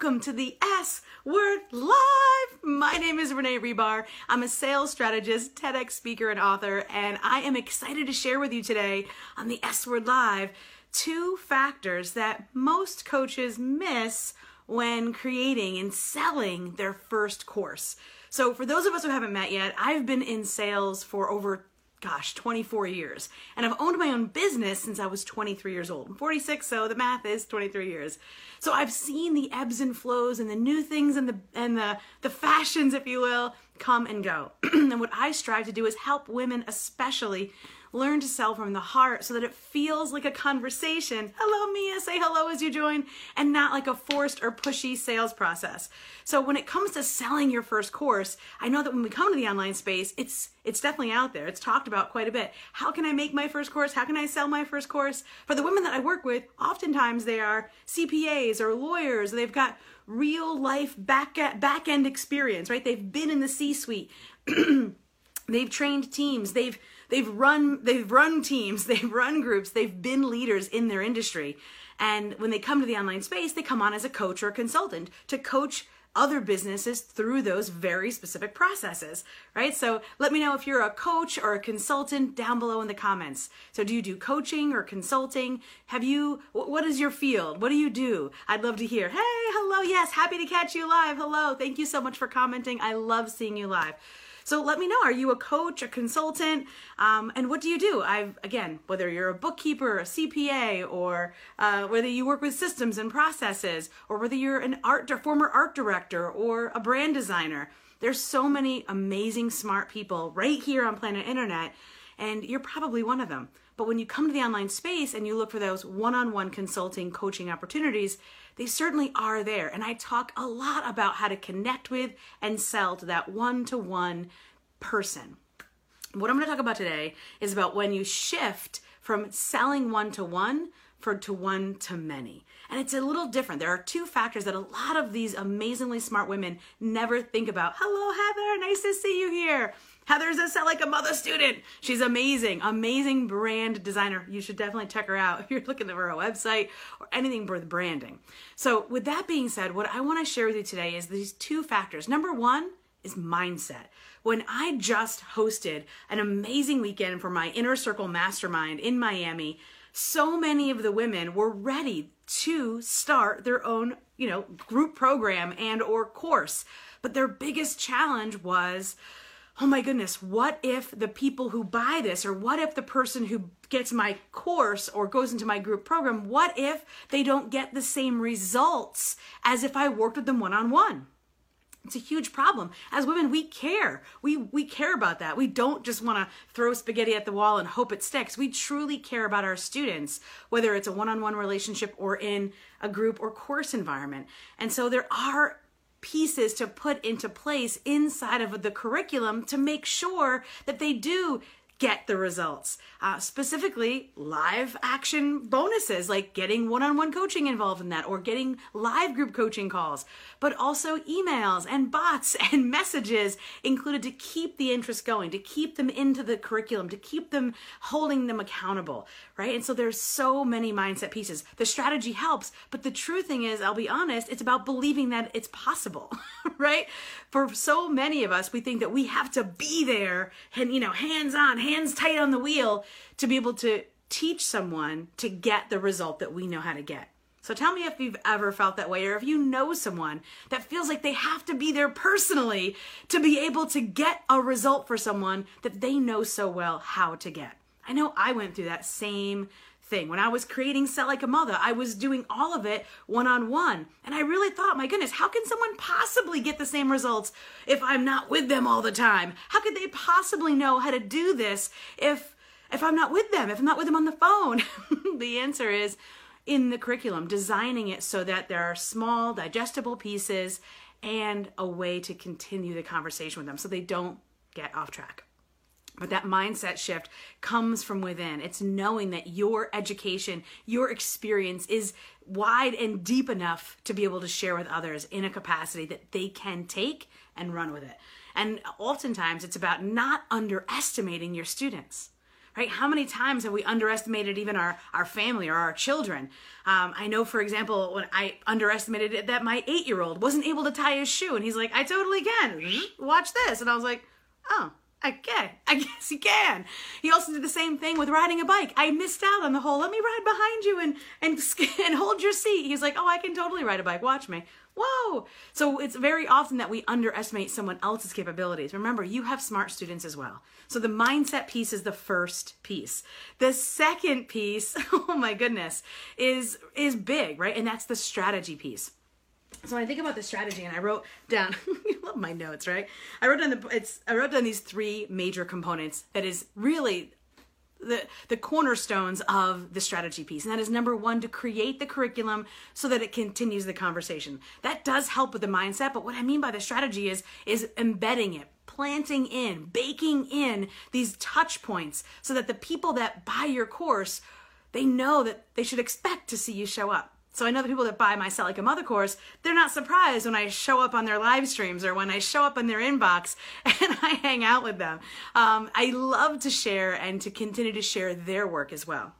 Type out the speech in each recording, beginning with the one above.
welcome to the S Word Live. My name is Renee Rebar. I'm a sales strategist, TEDx speaker, and author, and I am excited to share with you today on the S Word Live two factors that most coaches miss when creating and selling their first course. So, for those of us who haven't met yet, I've been in sales for over gosh, 24 years. And I've owned my own business since I was 23 years old. I'm 46, so the math is 23 years. So I've seen the ebbs and flows and the new things and the and the the fashions, if you will, come and go. and what I strive to do is help women especially learn to sell from the heart so that it feels like a conversation. Hello, Mia, say hello as you join, and not like a forced or pushy sales process. So when it comes to selling your first course, I know that when we come to the online space, it's it's definitely out there. It's talked about quite a bit. How can I make my first course? How can I sell my first course? For the women that I work with, oftentimes they are CPAs or lawyers. They've got real life back at, back end experience, right? They've been in the C suite. they've trained teams. They've they've run they've run teams. They've run groups. They've been leaders in their industry. And when they come to the online space, they come on as a coach or a consultant to coach other businesses through those very specific processes, right? So let me know if you're a coach or a consultant down below in the comments. So do you do coaching or consulting? Have you, what is your field? What do you do? I'd love to hear. Hey, hello, yes, happy to catch you live. Hello, thank you so much for commenting. I love seeing you live. So let me know. Are you a coach, a consultant, um, and what do you do? I've again, whether you're a bookkeeper, a CPA, or uh, whether you work with systems and processes, or whether you're an art, former art director, or a brand designer. There's so many amazing, smart people right here on planet Internet, and you're probably one of them. But when you come to the online space and you look for those one on one consulting, coaching opportunities, they certainly are there. And I talk a lot about how to connect with and sell to that one to one person. What I'm going to talk about today is about when you shift from selling one to one for to one to many. And it's a little different. There are two factors that a lot of these amazingly smart women never think about. Hello, Heather. Nice to see you here. Heather's a sell like a mother student. She's amazing, amazing brand designer. You should definitely check her out if you're looking for a website or anything with branding. So, with that being said, what I want to share with you today is these two factors. Number one is mindset. When I just hosted an amazing weekend for my inner circle mastermind in Miami, so many of the women were ready to start their own, you know, group program and or course. But their biggest challenge was oh my goodness, what if the people who buy this, or what if the person who gets my course or goes into my group program, what if they don't get the same results as if I worked with them one on one? It's a huge problem. As women, we care. We we care about that. We don't just want to throw spaghetti at the wall and hope it sticks. We truly care about our students, whether it's a one-on-one relationship or in a group or course environment. And so there are pieces to put into place inside of the curriculum to make sure that they do get the results. Uh, specifically, live action bonuses like getting one on one coaching involved in that or getting live group coaching calls, but also emails and bots and messages included to keep the interest going, to keep them into the curriculum, to keep them holding them accountable, right? And so there's so many mindset pieces. The strategy helps, but the true thing is, I'll be honest, it's about believing that it's possible, right? For so many of us, we think that we have to be there and, you know, hands on, hands tight on the wheel to be able to teach someone to get the result that we know how to get. So tell me if you've ever felt that way or if you know someone that feels like they have to be there personally to be able to get a result for someone that they know so well how to get. I know I went through that same thing. When I was creating Sell Like a Mother, I was doing all of it one on one. And I really thought, my goodness, how can someone possibly get the same results if I'm not with them all the time? How could they possibly know how to do this if if I'm not with them, if I'm not with them on the phone? the answer is in the curriculum, designing it so that there are small, digestible pieces and a way to continue the conversation with them so they don't get off track. But that mindset shift comes from within. It's knowing that your education, your experience is wide and deep enough to be able to share with others in a capacity that they can take and run with it. And oftentimes it's about not underestimating your students right? How many times have we underestimated even our, our family or our children? Um, I know, for example, when I underestimated it, that my eight year old wasn't able to tie his shoe, and he's like, I totally can. Watch this. And I was like, oh, Can. I guess he can. He also did the same thing with riding a bike. I missed out on the whole let me ride behind you and and and hold your seat. He's like, "Oh, I can totally ride a bike. Watch me." Whoa. So it's very often that we underestimate someone else's capabilities. Remember, you have smart students as well. So the mindset piece is the first piece. The second piece, oh my goodness, is is big, right? And that's the strategy piece. So when I think about the strategy, and I wrote down, you love my notes, right? I wrote down the it's I wrote down these three major components that is really the the cornerstones of the strategy piece. And that is number one to create the curriculum so that it continues the conversation. That does help with the mindset but what i mean by the strategy is is embedding it planting in baking in these touch points so that the people that buy your course they know that they should expect to see you show up so I know the people that buy my Sell Like a Mother course, they're not surprised when I show up on their live streams or when I show up in their inbox and I hang out with them. Um, I love to share and to continue to share their work as well.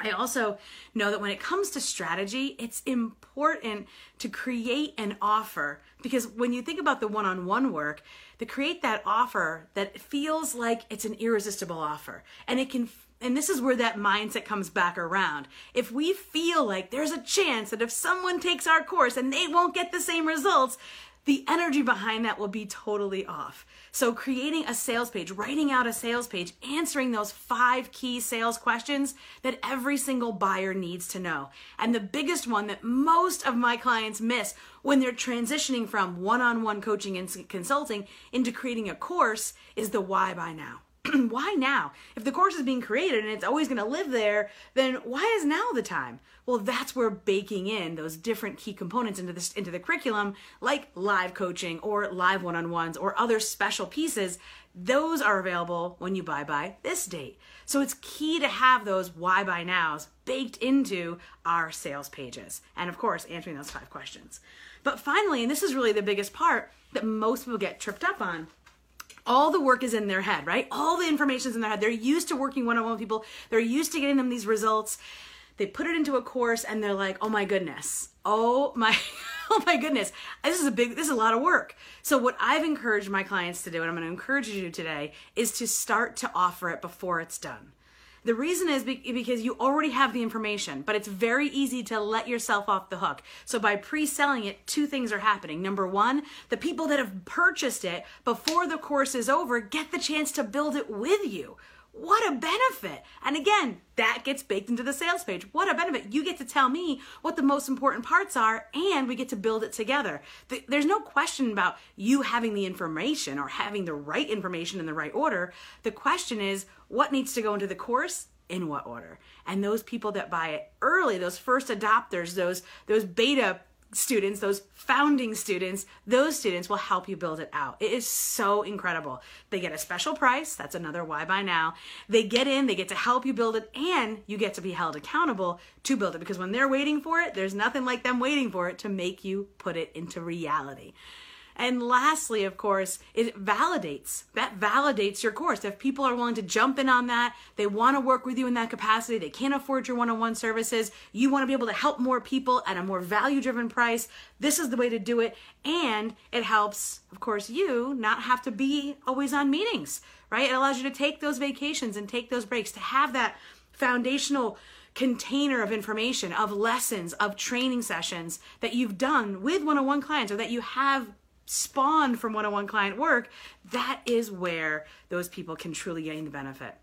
I also know that when it comes to strategy, it's important to create an offer because when you think about the one on one work, to create that offer that feels like it's an irresistible offer and it can and this is where that mindset comes back around. If we feel like there's a chance that if someone takes our course and they won't get the same results, the energy behind that will be totally off. So, creating a sales page, writing out a sales page, answering those five key sales questions that every single buyer needs to know. And the biggest one that most of my clients miss when they're transitioning from one on one coaching and consulting into creating a course is the why buy now. why now? If the course is being created and it's always going to live there, then why is now the time? Well, that's where baking in those different key components into this into the curriculum, like live coaching or live one-on-ones or other special pieces, those are available when you buy by this date. So it's key to have those why buy nows baked into our sales pages. And of course, answering those five questions. But finally, and this is really the biggest part that most people get tripped up on, all the work is in their head, right? All the information is in their head. They're used to working one on one with people, they're used to getting them these results. They put it into a course and they're like, oh my goodness, oh my. oh my goodness, this is a big, this is a lot of work. So, what I've encouraged my clients to do, and I'm going to encourage you today, is to start to offer it before it's done. The reason is because you already have the information, but it's very easy to let yourself off the hook. So by pre-selling it, two things are happening. Number one, the people that have purchased it before the course is over get the chance to build it with you. What a benefit. And again, that gets baked into the sales page. What a benefit. You get to tell me what the most important parts are and we get to build it together. There's no question about you having the information or having the right information in the right order. The question is what needs to go into the course in what order. And those people that buy it early, those first adopters, those those beta students, those founding students, those students will help you build it out. It is so incredible. They get a special price. That's another why buy now. They get in, they get to help you build it, and you get to be held accountable to build it because when they're waiting for it, there's nothing like them waiting for it to make you put it into reality. And lastly, of course, it validates. That validates your course. If people are willing to jump in on that, they want to work with you in that capacity, they can't afford your one on one services, you want to be able to help more people at a more value driven price, this is the way to do it. And it helps, of course, you not have to be always on meetings, right? It allows you to take those vacations and take those breaks, to have that foundational container of information, of lessons, of training sessions that you've done with one on one clients or that you have spawned from one-on-one client work, that is where those people can truly gain the benefit.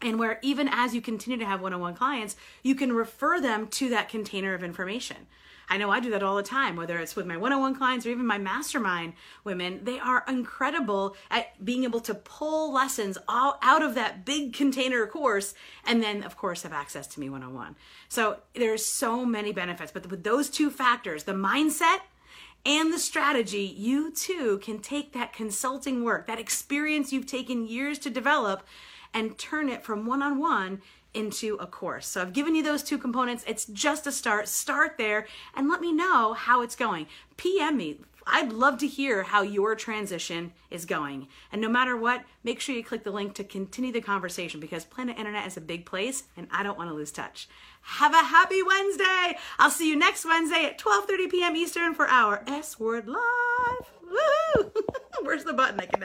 And where even as you continue to have one-on-one clients, you can refer them to that container of information. I know I do that all the time, whether it's with my one on one clients or even my mastermind women. They are incredible at being able to pull lessons all out of that big container course and then, of course, have access to me one on one. So there's so many benefits. But with those two factors, the mindset and the strategy, you too can take that consulting work, that experience you've taken years to develop, and turn it from one on one into a course. So I've given you those two components. It's just a start. Start there and let me know how it's going. PM me. I'd love to hear how your transition is going. And no matter what, make sure you click the link to continue the conversation because Planet Internet is a big place and I don't want to lose touch. Have a happy Wednesday. I'll see you next Wednesday at 12:30 p.m. Eastern for our S Word Live. Woo! Where's the button I can